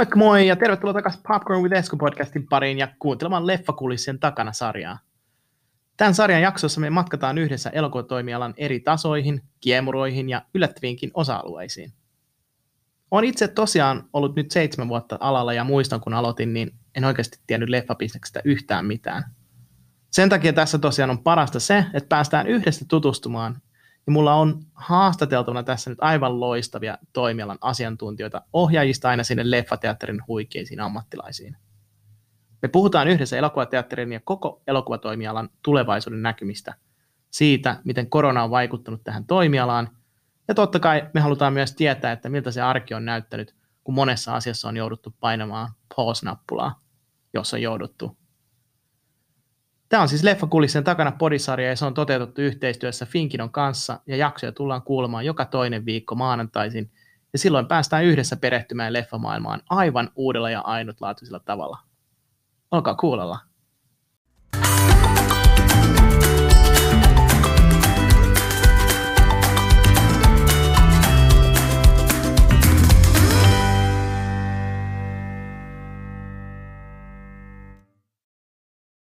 Moikka moi ja tervetuloa takaisin Popcorn with Esku podcastin pariin ja kuuntelemaan leffakulissien takana sarjaa. Tämän sarjan jaksossa me matkataan yhdessä elokuvatoimialan eri tasoihin, kiemuroihin ja yllättäviinkin osa-alueisiin. Olen itse tosiaan ollut nyt seitsemän vuotta alalla ja muistan kun aloitin, niin en oikeasti tiennyt leffabisneksestä yhtään mitään. Sen takia tässä tosiaan on parasta se, että päästään yhdessä tutustumaan ja mulla on haastateltavana tässä nyt aivan loistavia toimialan asiantuntijoita ohjaajista aina sinne leffateatterin huikeisiin ammattilaisiin. Me puhutaan yhdessä elokuvateatterin ja koko elokuvatoimialan tulevaisuuden näkymistä, siitä, miten korona on vaikuttanut tähän toimialaan, ja totta kai me halutaan myös tietää, että miltä se arki on näyttänyt, kun monessa asiassa on jouduttu painamaan pause-nappulaa, jos on jouduttu Tämä on siis Leffakulissien takana podisarja ja se on toteutettu yhteistyössä Finkinon kanssa ja jaksoja tullaan kuulemaan joka toinen viikko maanantaisin ja silloin päästään yhdessä perehtymään leffamaailmaan aivan uudella ja ainutlaatuisella tavalla. Olkaa kuulolla.